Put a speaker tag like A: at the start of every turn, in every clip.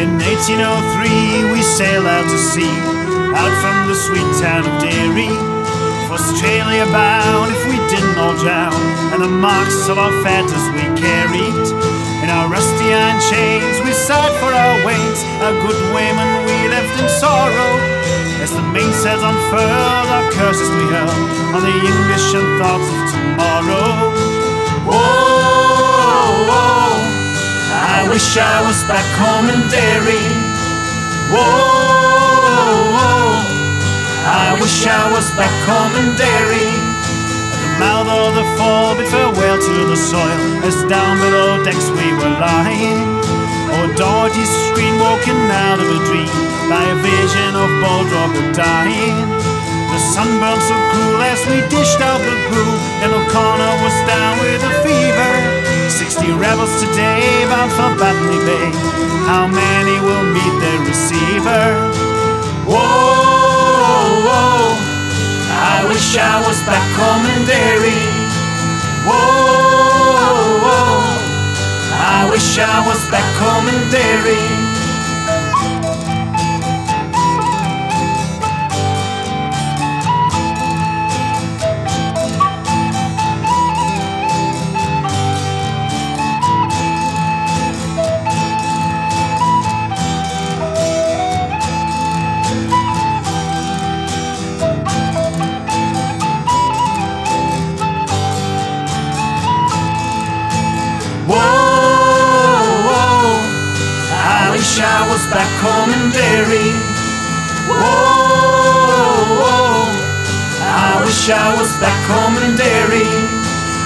A: In 1803 we sailed out to sea, out from the sweet town of Derry. For Australia bound if we didn't all drown, and the marks of our fetters we carried. In our rusty iron chains we sighed for our wains, our good women we left in sorrow. As the mainsails unfurled, our curses we hurled on the English and thoughts of tomorrow. Wish I was back home in Derry. Whoa, whoa, I wish I was back home in Derry. At the mouth of the fall, bid farewell to the soil as down below decks we were lying. Or Doherty's screen walking out of a dream by a vision of bold Robert dying. The sun burned so cruel as we dished out the Rebels today bound for Botany Bay. How many will meet their receiver? Whoa, whoa, I wish I was back home in Derry. Whoa, whoa, I wish I was back home in Derry. Back home in Derry. Whoa, I wish I was back home in Derry.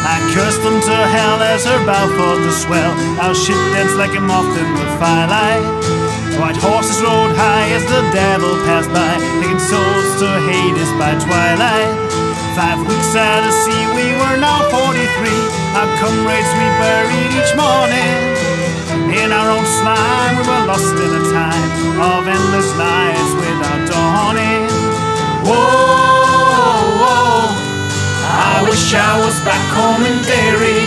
A: I cursed them to hell as her bow fought to swell. Our ship danced like a moth in the firelight. White horses rode high as the devil passed by, taking souls to Hades by twilight. Five weeks out at sea, we were now 43. Our comrades was back home in Derry.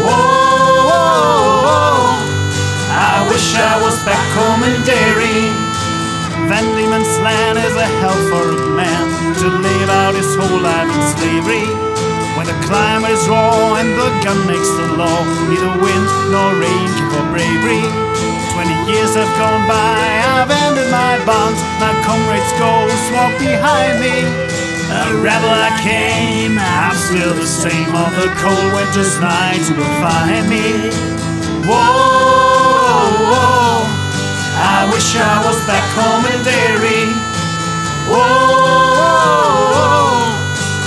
A: Whoa, whoa, I wish I was back home in Derry. Van Diemen's land is a hell for a man to live out his whole life in slavery. When the climate is raw and the gun makes the law, neither wind nor rain for bravery. Twenty years have gone by, I've ended my bonds. My comrades' ghosts walk behind me. A rebel I came, I'm still the same. On the cold winter's nights will find me. Whoa, whoa. I wish I was back home in Derry. Whoa,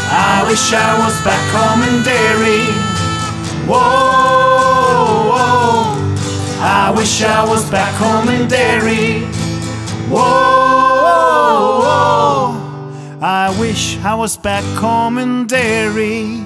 A: I wish I was back home in Derry. Whoa, I wish I was back home in Derry. Whoa, I wish I was back home in Derry.